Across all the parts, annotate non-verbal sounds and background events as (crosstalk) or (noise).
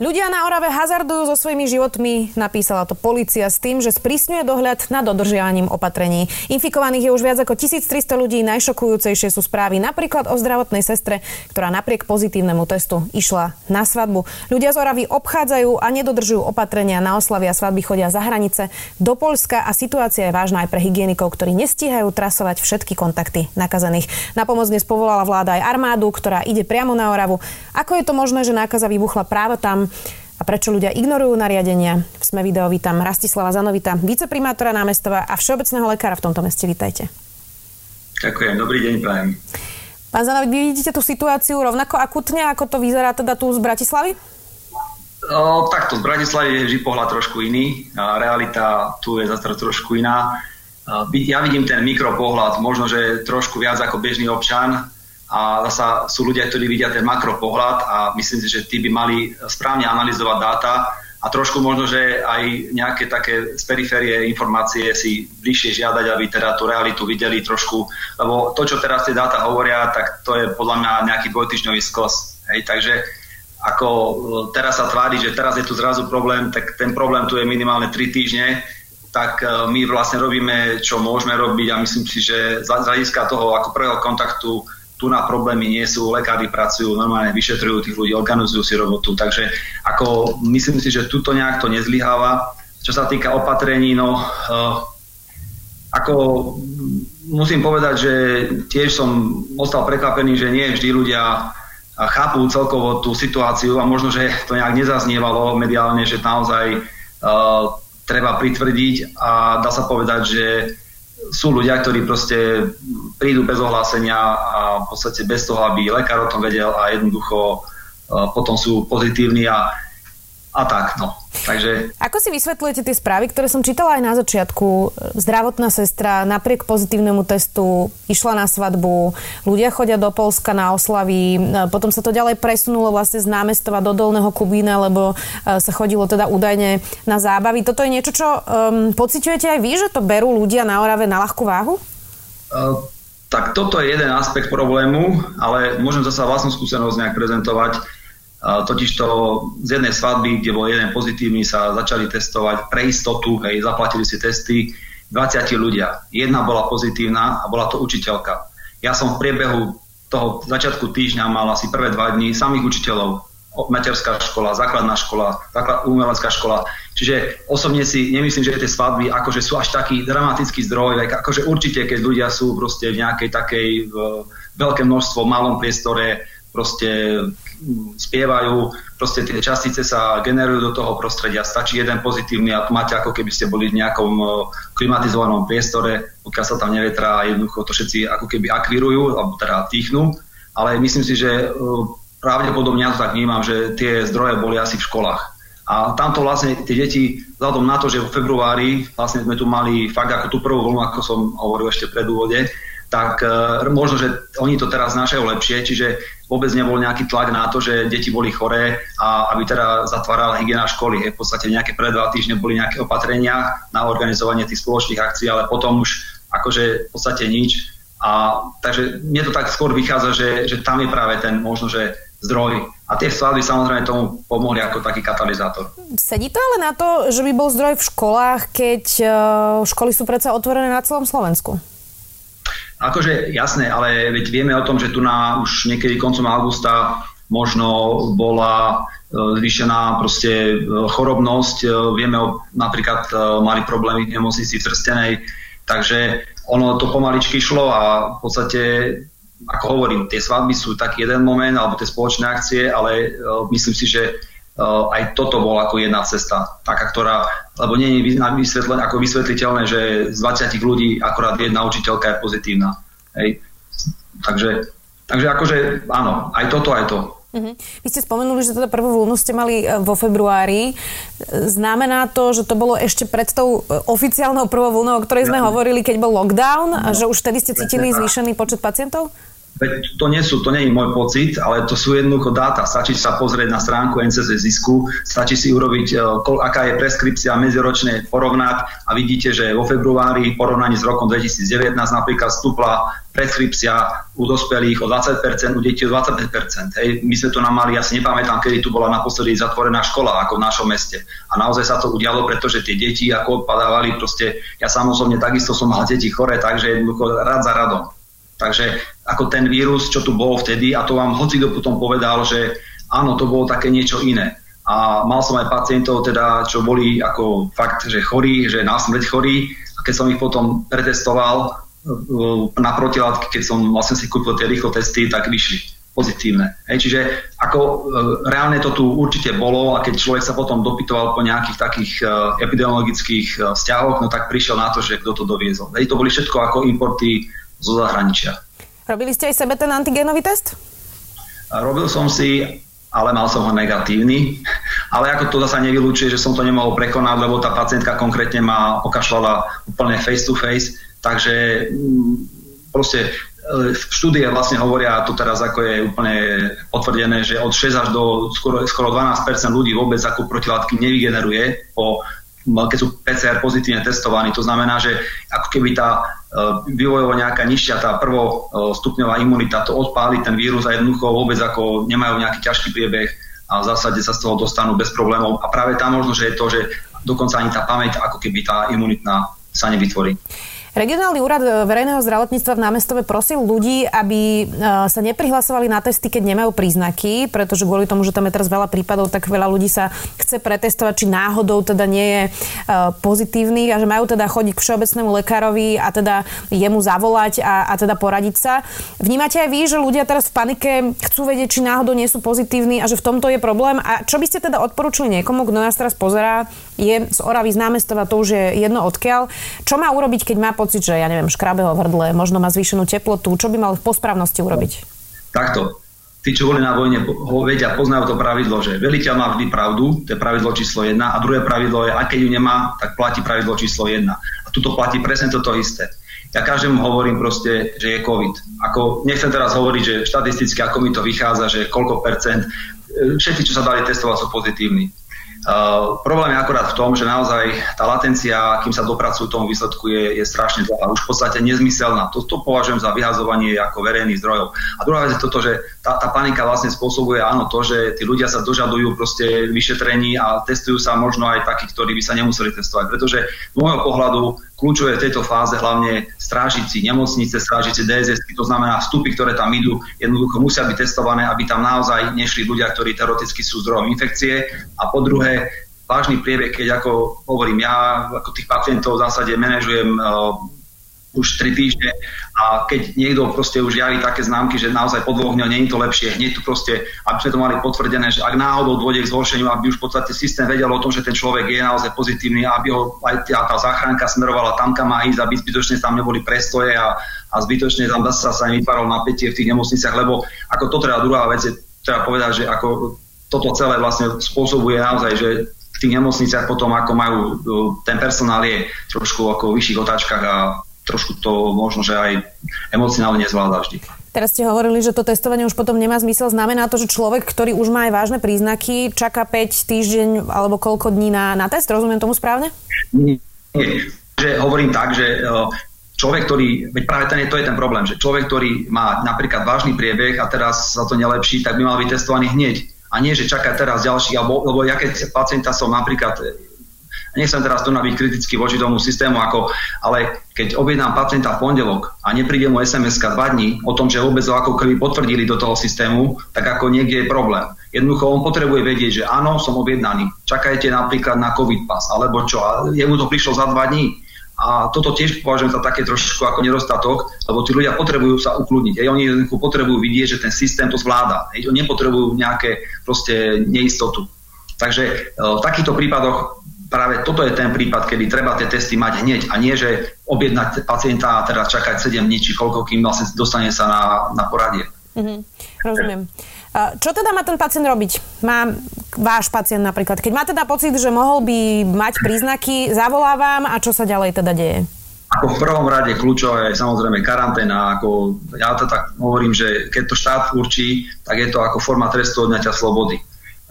Ľudia na Orave hazardujú so svojimi životmi, napísala to policia s tým, že sprísňuje dohľad nad dodržiavaním opatrení. Infikovaných je už viac ako 1300 ľudí, najšokujúcejšie sú správy napríklad o zdravotnej sestre, ktorá napriek pozitívnemu testu išla na svadbu. Ľudia z Oravy obchádzajú a nedodržujú opatrenia na oslavy a svadby chodia za hranice do Polska a situácia je vážna aj pre hygienikov, ktorí nestíhajú trasovať všetky kontakty nakazených. Na pomoc dnes povolala vláda aj armádu, ktorá ide priamo na Oravu. Ako je to možné, že nákaza vybuchla práve tam? A prečo ľudia ignorujú nariadenia. V sme video vítam Rastislava Zanovita, viceprimátora námestova a všeobecného lekára v tomto meste. Vítajte. Ďakujem, dobrý deň, prajem. Pán Zanovit, vy vidíte tú situáciu rovnako akutne, ako to vyzerá teda tu z Bratislavy? O, takto, z Bratislavy je vždy pohľad trošku iný. A realita tu je zase trošku iná. Ja vidím ten mikropohľad, možno, že trošku viac ako bežný občan, a zasa sú ľudia, ktorí vidia ten makropohľad a myslím si, že tí by mali správne analyzovať dáta a trošku možno, že aj nejaké také z periférie informácie si bližšie žiadať, aby teda tú realitu videli trošku, lebo to, čo teraz tie dáta hovoria, tak to je podľa mňa nejaký dvojtyžňový skos. Hej, takže ako e, teraz sa tvári, že teraz je tu zrazu problém, tak ten problém tu je minimálne 3 týždne, tak e, my vlastne robíme, čo môžeme robiť a myslím si, že z hľadiska toho ako prvého kontaktu tu na problémy nie sú, lekári pracujú, normálne vyšetrujú tých ľudí, organizujú si robotu, takže ako myslím si, že tuto nejak to nezlyháva. Čo sa týka opatrení, no uh, ako musím povedať, že tiež som ostal prekvapený, že nie vždy ľudia chápú celkovo tú situáciu a možno, že to nejak nezaznievalo mediálne, že naozaj uh, treba pritvrdiť a dá sa povedať, že sú ľudia, ktorí proste prídu bez ohlásenia a v podstate bez toho, aby lekár o tom vedel a jednoducho e, potom sú pozitívni a, a tak. No. Takže... Ako si vysvetľujete tie správy, ktoré som čítala aj na začiatku? Zdravotná sestra napriek pozitívnemu testu išla na svadbu, ľudia chodia do Polska na oslavy, potom sa to ďalej presunulo vlastne z námestova do Dolného Kubína, lebo e, sa chodilo teda údajne na zábavy. Toto je niečo, čo um, pociťujete aj vy, že to berú ľudia na Orave na ľahkú váhu? Uh, tak toto je jeden aspekt problému, ale môžem zasa vlastnú skúsenosť nejak prezentovať Totižto z jednej svadby, kde bol jeden pozitívny, sa začali testovať pre istotu, hej, zaplatili si testy 20 ľudia. Jedna bola pozitívna a bola to učiteľka. Ja som v priebehu toho začiatku týždňa mal asi prvé dva dní samých učiteľov. Materská škola, základná škola, základ, umelecká škola. Čiže osobne si nemyslím, že tie svadby akože sú až taký dramatický zdroj. Akože určite, keď ľudia sú proste v nejakej takej v, veľké množstvo, v malom priestore, proste spievajú, proste tie častice sa generujú do toho prostredia, stačí jeden pozitívny a máte ako keby ste boli v nejakom klimatizovanom priestore, pokiaľ sa tam nevetrá jednoducho to všetci ako keby akvírujú, alebo teda týchnú, ale myslím si, že pravdepodobne ja to tak vnímam, že tie zdroje boli asi v školách. A tamto vlastne tie deti, vzhľadom na to, že v februári vlastne sme tu mali fakt ako tú prvú vlnu, ako som hovoril ešte pred úvode, tak uh, možno, že oni to teraz znášajú lepšie, čiže vôbec nebol nejaký tlak na to, že deti boli choré a aby teda zatvárala hygiena školy. V podstate nejaké pred dva týždne boli nejaké opatrenia na organizovanie tých spoločných akcií, ale potom už akože v podstate nič. A, takže mne to tak skôr vychádza, že, že tam je práve ten možno, že zdroj. A tie svadby samozrejme tomu pomohli ako taký katalizátor. Sedí to ale na to, že by bol zdroj v školách, keď uh, školy sú predsa otvorené na celom Slovensku? Akože jasné, ale veď vieme o tom, že tu na už niekedy koncom augusta možno bola e, zvýšená proste e, chorobnosť. E, vieme, napríklad mali problémy v nemocnici Trstenej, takže ono to pomaličky šlo a v podstate, ako hovorím, tie svadby sú taký jeden moment, alebo tie spoločné akcie, ale myslím si, že aj toto bol ako jedna cesta, taká, ktorá, lebo nie je vysvetlené, ako vysvetliteľné, že z 20 ľudí akorát jedna učiteľka je pozitívna. Hej. Takže, takže akože áno, aj toto, aj to. Uh-huh. Vy ste spomenuli, že teda prvú vlnu ste mali e, vo februári. Znamená to, že to bolo ešte pred tou e, oficiálnou prvou vlnou, o ktorej sme ja. hovorili, keď bol lockdown, no, a že už vtedy ste cítili zvýšený počet pacientov? To nie sú, to nie je môj pocit, ale to sú jednoducho dáta. Stačí sa pozrieť na stránku NCZ zisku, stačí si urobiť, e, aká je preskripcia medziročne porovnať a vidíte, že vo februári porovnaní s rokom 2019 napríklad stúpla preskripcia u dospelých o 20%, u detí o 25%. Hej. My sme to nám mali, ja si nepamätám, kedy tu bola naposledy zatvorená škola ako v našom meste. A naozaj sa to udialo, pretože tie deti ako odpadávali, proste ja samozrejme takisto som mal deti chore, takže jednoducho rad za radom. Takže ako ten vírus, čo tu bol vtedy, a to vám hoci kto potom povedal, že áno, to bolo také niečo iné. A mal som aj pacientov, teda, čo boli ako fakt, že chorí, že na chorí. A keď som ich potom pretestoval uh, na protilátky, keď som vlastne si kúpil tie rýchlo testy, tak vyšli pozitívne. Hej, čiže ako e, reálne to tu určite bolo a keď človek sa potom dopytoval po nejakých takých e, epidemiologických vzťahoch, no tak prišiel na to, že kto to doviezol. Hej, to boli všetko ako importy zo zahraničia. Robili ste aj sebe ten antigénový test? Robil som si, ale mal som ho negatívny. (laughs) Ale ako to zase nevylučuje, že som to nemohol prekonať, lebo tá pacientka konkrétne ma okašľala úplne face to face. Takže mm, proste e, štúdie vlastne hovoria, to teraz ako je úplne potvrdené, že od 6 až do skoro, skoro 12 ľudí vôbec ako protilátky nevygeneruje po keď sú PCR pozitívne testovaní. To znamená, že ako keby tá e, vývojovo nejaká nižšia, tá prvostupňová imunita to odpáli ten vírus a jednoducho vôbec ako nemajú nejaký ťažký priebeh a v zásade sa z toho dostanú bez problémov. A práve tam možno, že je to, že dokonca ani tá pamäť ako keby tá imunitná sa nevytvorí. Regionálny úrad e, verejného zdravotníctva v námestove prosil ľudí, aby e, sa neprihlasovali na testy, keď nemajú príznaky, pretože kvôli tomu, že tam je teraz veľa prípadov, tak veľa ľudí sa chce pretestovať, či náhodou teda nie je e, pozitívny a že majú teda chodiť k všeobecnému lekárovi a teda jemu zavolať a, a teda poradiť sa. Vnímate aj vy, že ľudia teraz v panike chcú vedieť, či náhodou nie sú pozitívni a že v tomto je problém? A čo by ste teda odporúčili niekomu, kto nás teraz pozerá, je z Oravy z námestova, to už je jedno odkiaľ. Čo má urobiť, keď má pocit, že ja neviem, škrabe ho v hrdle, možno má zvýšenú teplotu, čo by mal po správnosti urobiť? Takto. Tí, čo boli na vojne, ho vedia, poznajú to pravidlo, že veliteľ má vždy pravdu, to je pravidlo číslo 1, a druhé pravidlo je, a keď ju nemá, tak platí pravidlo číslo 1. A tuto platí presne toto isté. Ja každému hovorím proste, že je COVID. Ako, nechcem teraz hovoriť, že štatisticky, ako mi to vychádza, že koľko percent, e, všetci, čo sa dali testovať, sú pozitívni. Uh, problém je akorát v tom, že naozaj tá latencia, kým sa dopracujú tomu výsledku, je, je strašne dlhá. Už v podstate nezmyselná. To, to považujem za vyhazovanie ako verejných zdrojov. A druhá vec je toto, že tá, tá panika vlastne spôsobuje áno to, že tí ľudia sa dožadujú proste vyšetrení a testujú sa možno aj takí, ktorí by sa nemuseli testovať. Pretože z môjho pohľadu kľúčové v tejto fáze hlavne strážici nemocnice, strážici DSS, to znamená vstupy, ktoré tam idú, jednoducho musia byť testované, aby tam naozaj nešli ľudia, ktorí teoreticky sú zdrojom infekcie. A po druhé, vážny priebeh, keď ako hovorím ja, ako tých pacientov v zásade manažujem už 3 týždne a keď niekto proste už javí také známky, že naozaj po dvoch dňoch nie je to lepšie, hneď tu proste, aby sme to mali potvrdené, že ak náhodou dôjde k zhoršeniu, aby už v podstate systém vedel o tom, že ten človek je naozaj pozitívny, aby ho aj tá, tá záchranka smerovala tam, kam má ísť, aby zbytočne tam neboli prestoje a, a zbytočne tam sa sa nevytváralo napätie v tých nemocniciach, lebo ako to teda druhá vec je, treba povedať, že ako toto celé vlastne spôsobuje naozaj, že v tých nemocniciach potom, ako majú ten personál je trošku ako v vyšších otáčkach a trošku to možno, že aj emocionálne nezvláda vždy. Teraz ste hovorili, že to testovanie už potom nemá zmysel. Znamená to, že človek, ktorý už má aj vážne príznaky, čaká 5 týždeň alebo koľko dní na, na test? Rozumiem tomu správne? Nie. nie. Že hovorím tak, že človek, ktorý, veď práve ten je, to je ten problém, že človek, ktorý má napríklad vážny priebeh a teraz sa to nelepší, tak by mal byť testovaný hneď. A nie, že čaká teraz ďalší, alebo, lebo ja keď pacienta som napríklad nechcem teraz tu byť kriticky voči tomu systému, ako, ale keď objednám pacienta v pondelok a nepríde mu SMS-ka dva dní o tom, že vôbec ho ako keby potvrdili do toho systému, tak ako niekde je problém. Jednoducho on potrebuje vedieť, že áno, som objednaný. Čakajte napríklad na COVID pas, alebo čo. A jemu to prišlo za dva dní. A toto tiež považujem za také trošku ako nedostatok, lebo tí ľudia potrebujú sa ukludniť. Ej, oni jednoducho potrebujú vidieť, že ten systém to zvláda. Ej, oni nepotrebujú nejaké proste neistotu. Takže e, v takýchto prípadoch práve toto je ten prípad, kedy treba tie testy mať hneď a nie, že objednať pacienta a teraz čakať 7 dní, či koľko, kým vlastne dostane sa na, na poradie. Mm-hmm, rozumiem. Čo teda má ten pacient robiť? Má váš pacient napríklad. Keď má teda pocit, že mohol by mať príznaky, zavolávam a čo sa ďalej teda deje? ako v prvom rade kľúčové je samozrejme karanténa. Ako, ja to tak hovorím, že keď to štát určí, tak je to ako forma trestu odňatia slobody.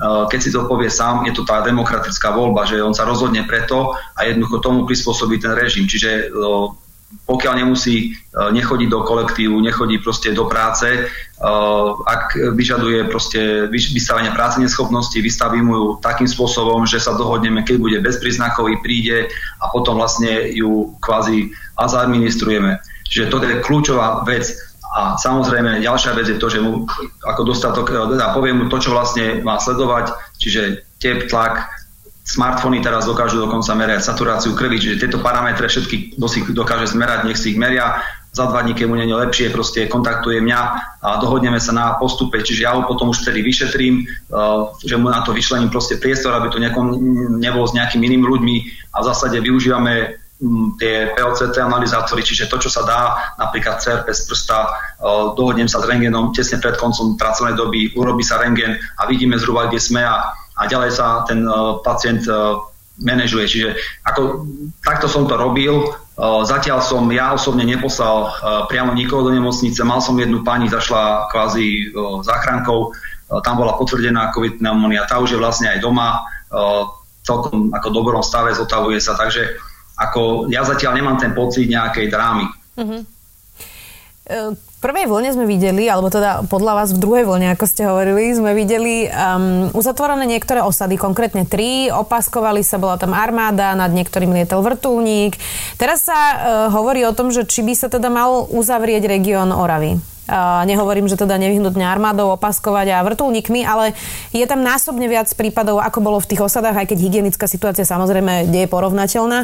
Keď si to povie sám, je to tá demokratická voľba, že on sa rozhodne preto a jednoducho tomu prispôsobí ten režim. Čiže pokiaľ nemusí e, nechodiť do kolektívu, nechodí proste do práce, ak vyžaduje proste vystavenie práce neschopnosti, vystavím ju takým spôsobom, že sa dohodneme, keď bude bezpríznakový, príde a potom vlastne ju kvázi azadministrujeme. Čiže to je kľúčová vec. A samozrejme, ďalšia vec je to, že mu ako dostatok, e, teda poviem mu to, čo vlastne má sledovať, čiže tep, tlak, Smartfóny teraz dokážu dokonca merať saturáciu krvi, čiže tieto parametre všetky, si dokáže zmerať, nech si ich meria. Za dva dní, keď mu nie lepšie, proste kontaktuje mňa a dohodneme sa na postupe. Čiže ja ho potom už vtedy vyšetrím, uh, že mu na to vyšlením proste priestor, aby to nekom, nebolo s nejakými inými ľuďmi a v zásade využívame tie POCT analyzátory, čiže to, čo sa dá, napríklad CRP z prsta, dohodnem sa s rengenom tesne pred koncom pracovnej doby, urobí sa rengen a vidíme zhruba, kde sme a a ďalej sa ten pacient manažuje. Čiže ako, takto som to robil. Zatiaľ som ja osobne neposlal priamo nikoho do nemocnice. Mal som jednu pani, zašla kvázi záchrankou. Tam bola potvrdená COVID pneumonia. Tá už je vlastne aj doma. Celkom ako dobrom stave zotavuje sa. Takže ako ja zatiaľ nemám ten pocit nejakej drámy. Uh-huh prvej vlne sme videli, alebo teda podľa vás v druhej vlne, ako ste hovorili, sme videli um, uzatvorené niektoré osady, konkrétne tri, opaskovali sa, bola tam armáda, nad niektorým lietel vrtulník. Teraz sa uh, hovorí o tom, že či by sa teda mal uzavrieť región Oravy. Nehovorím, že teda nevyhnutne armádou opaskovať a vrtulníkmi, ale je tam násobne viac prípadov, ako bolo v tých osadách, aj keď hygienická situácia samozrejme nie je porovnateľná.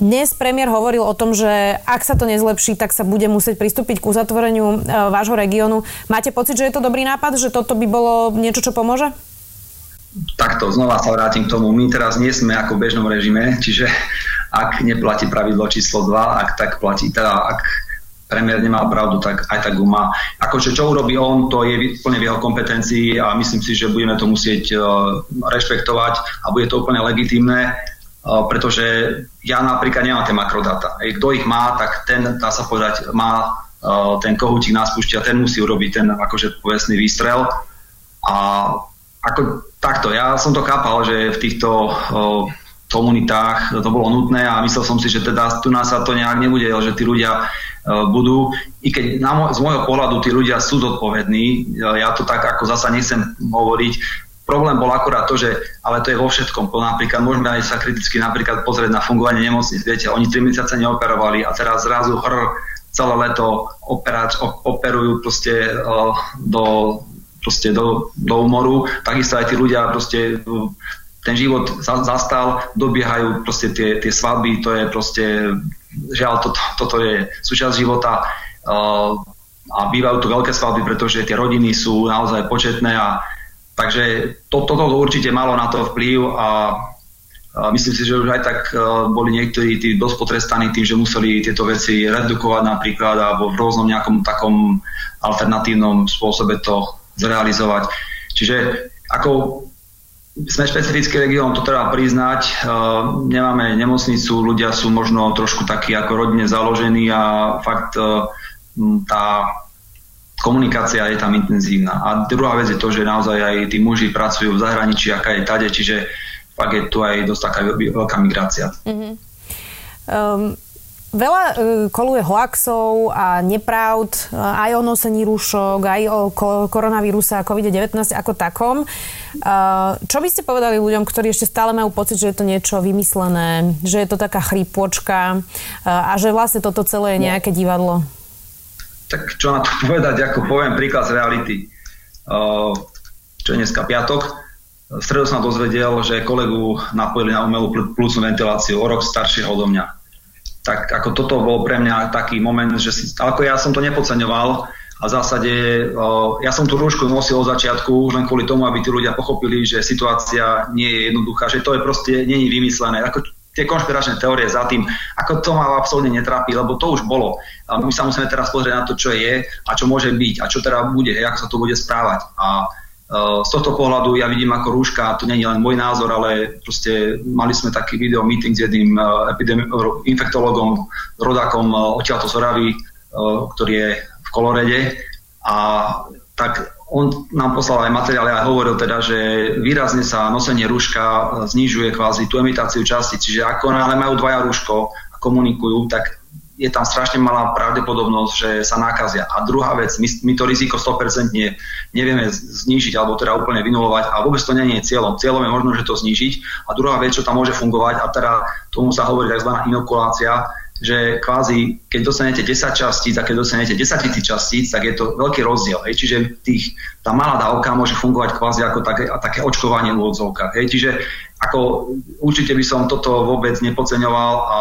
Dnes premiér hovoril o tom, že ak sa to nezlepší, tak sa bude musieť pristúpiť k uzatvoreniu e, vášho regiónu. Máte pocit, že je to dobrý nápad, že toto by bolo niečo, čo pomôže? Takto, znova sa vrátim k tomu. My teraz nie sme ako v bežnom režime, čiže ak neplatí pravidlo číslo 2, ak tak platí, teda ak premiér nemá pravdu, tak aj tak ho má. Akože čo urobí on, to je úplne v jeho kompetencii a myslím si, že budeme to musieť uh, rešpektovať a bude to úplne legitimné, uh, pretože ja napríklad nemám tie makrodáta. Kto ich má, tak ten, dá sa povedať, má uh, ten kohútik nás púšťa, ten musí urobiť ten akože povestný výstrel. A ako takto, ja som to chápal, že v týchto komunitách to bolo nutné a myslel som si, že teda tu nás sa to nejak nebude, že tí ľudia E, budú, i keď na, z môjho pohľadu tí ľudia sú zodpovední, e, ja to tak ako zasa nechcem hovoriť, problém bol akorát to, že ale to je vo všetkom. Napríklad môžeme aj sa kriticky napríklad pozrieť na fungovanie nemocníc. Viete, oni 3 mesiace neoperovali a teraz zrazu hr celé leto operač, operujú proste uh, do, proste do, do umoru. Takisto aj tí ľudia proste ten život zastal, dobiehajú proste tie, tie svadby, to je proste žiaľ, toto, toto je súčasť života uh, a bývajú tu veľké svadby, pretože tie rodiny sú naozaj početné a takže to, toto určite malo na to vplyv a myslím si, že už aj tak uh, boli niektorí tí dosť potrestaní tým, že museli tieto veci redukovať napríklad alebo v rôznom nejakom takom alternatívnom spôsobe to zrealizovať. Čiže ako sme špecifický región, to treba priznať. Uh, nemáme nemocnicu, ľudia sú možno trošku takí ako rodine založení a fakt uh, tá komunikácia je tam intenzívna. A druhá vec je to, že naozaj aj tí muži pracujú v zahraničí, aká je tade, čiže fakt je tu aj dosť taká veľká migrácia. Mm-hmm. Um, Veľa uh, koluje hoaxov a nepravd uh, aj o nosení rúšok, aj o ko- koronavíruse a COVID-19 ako takom. Uh, čo by ste povedali ľuďom, ktorí ešte stále majú pocit, že je to niečo vymyslené, že je to taká chrípočka a že vlastne toto celé je no. nejaké divadlo? Tak čo na to (laughs) povedať, ako poviem príklad z reality. Čo je dneska piatok, v stredu som dozvedel, že kolegu napojili na umelú plúcnu ventiláciu o rok staršieho odo mňa tak ako toto bol pre mňa taký moment, že si, ako ja som to nepodceňoval a v zásade ja som tú rúšku nosil od začiatku už len kvôli tomu, aby tí ľudia pochopili, že situácia nie je jednoduchá, že to je proste není vymyslené. Ako tie konšpiračné teórie za tým, ako to ma absolútne netrápi, lebo to už bolo. A my sa musíme teraz pozrieť na to, čo je a čo môže byť a čo teda bude, ako sa to bude správať. A z tohto pohľadu ja vidím ako rúška, to nie je len môj názor, ale proste mali sme taký video meeting s jedným epidemi- infektologom, rodákom odtiaľto z Oravy, ktorý je v Kolorede. A tak on nám poslal aj materiál a hovoril teda, že výrazne sa nosenie rúška znižuje kvázi tú emitáciu časti, čiže ako ale majú dvaja rúško a komunikujú, tak je tam strašne malá pravdepodobnosť, že sa nakazia. A druhá vec, my, my to riziko 100% nie, nevieme znížiť alebo teda úplne vynulovať a vôbec to nie je cieľom. Cieľom je možno, že to znížiť. A druhá vec, čo tam môže fungovať, a teda tomu sa hovorí tzv. inokulácia, že kvázi, keď dostanete 10 častíc a keď dostanete 10 tisíc častíc, tak je to veľký rozdiel. Hej. Čiže tých, tá malá dávka môže fungovať kvázi ako také, také očkovanie v úvodzovkách. Hej. Čiže ako určite by som toto vôbec nepodceňoval a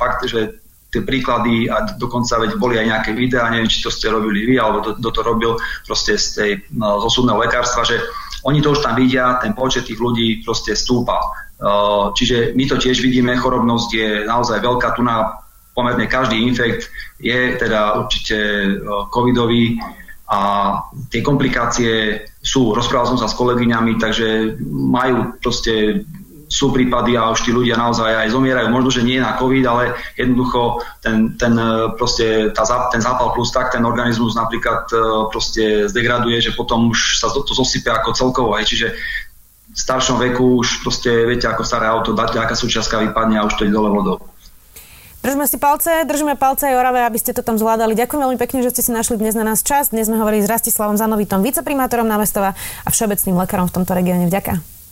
fakt, že tie príklady a dokonca veď boli aj nejaké videá, neviem, či to ste robili vy, alebo kto to robil proste z tej, no, z osudného lekárstva, že oni to už tam vidia, ten počet tých ľudí proste stúpa. Uh, čiže my to tiež vidíme, chorobnosť je naozaj veľká, tu na pomerne každý infekt je teda určite uh, covidový a tie komplikácie sú, rozprával som sa s kolegyňami, takže majú proste sú prípady a už tí ľudia naozaj aj zomierajú. Možno, že nie na COVID, ale jednoducho ten, ten, e, proste, tá, ten zápal plus tak ten organizmus napríklad e, proste zdegraduje, že potom už sa to, to zosype ako celkovo. Aj. Čiže v staršom veku už proste viete, ako staré auto, dáte, aká súčiastka vypadne a už to ide dole vodou. Držme si palce, držíme palce aj Orave, aby ste to tam zvládali. Ďakujem veľmi pekne, že ste si našli dnes na nás čas. Dnes sme hovorili s Rastislavom Zanovitom, viceprimátorom námestova a všeobecným lekárom v tomto regióne. Vďaka.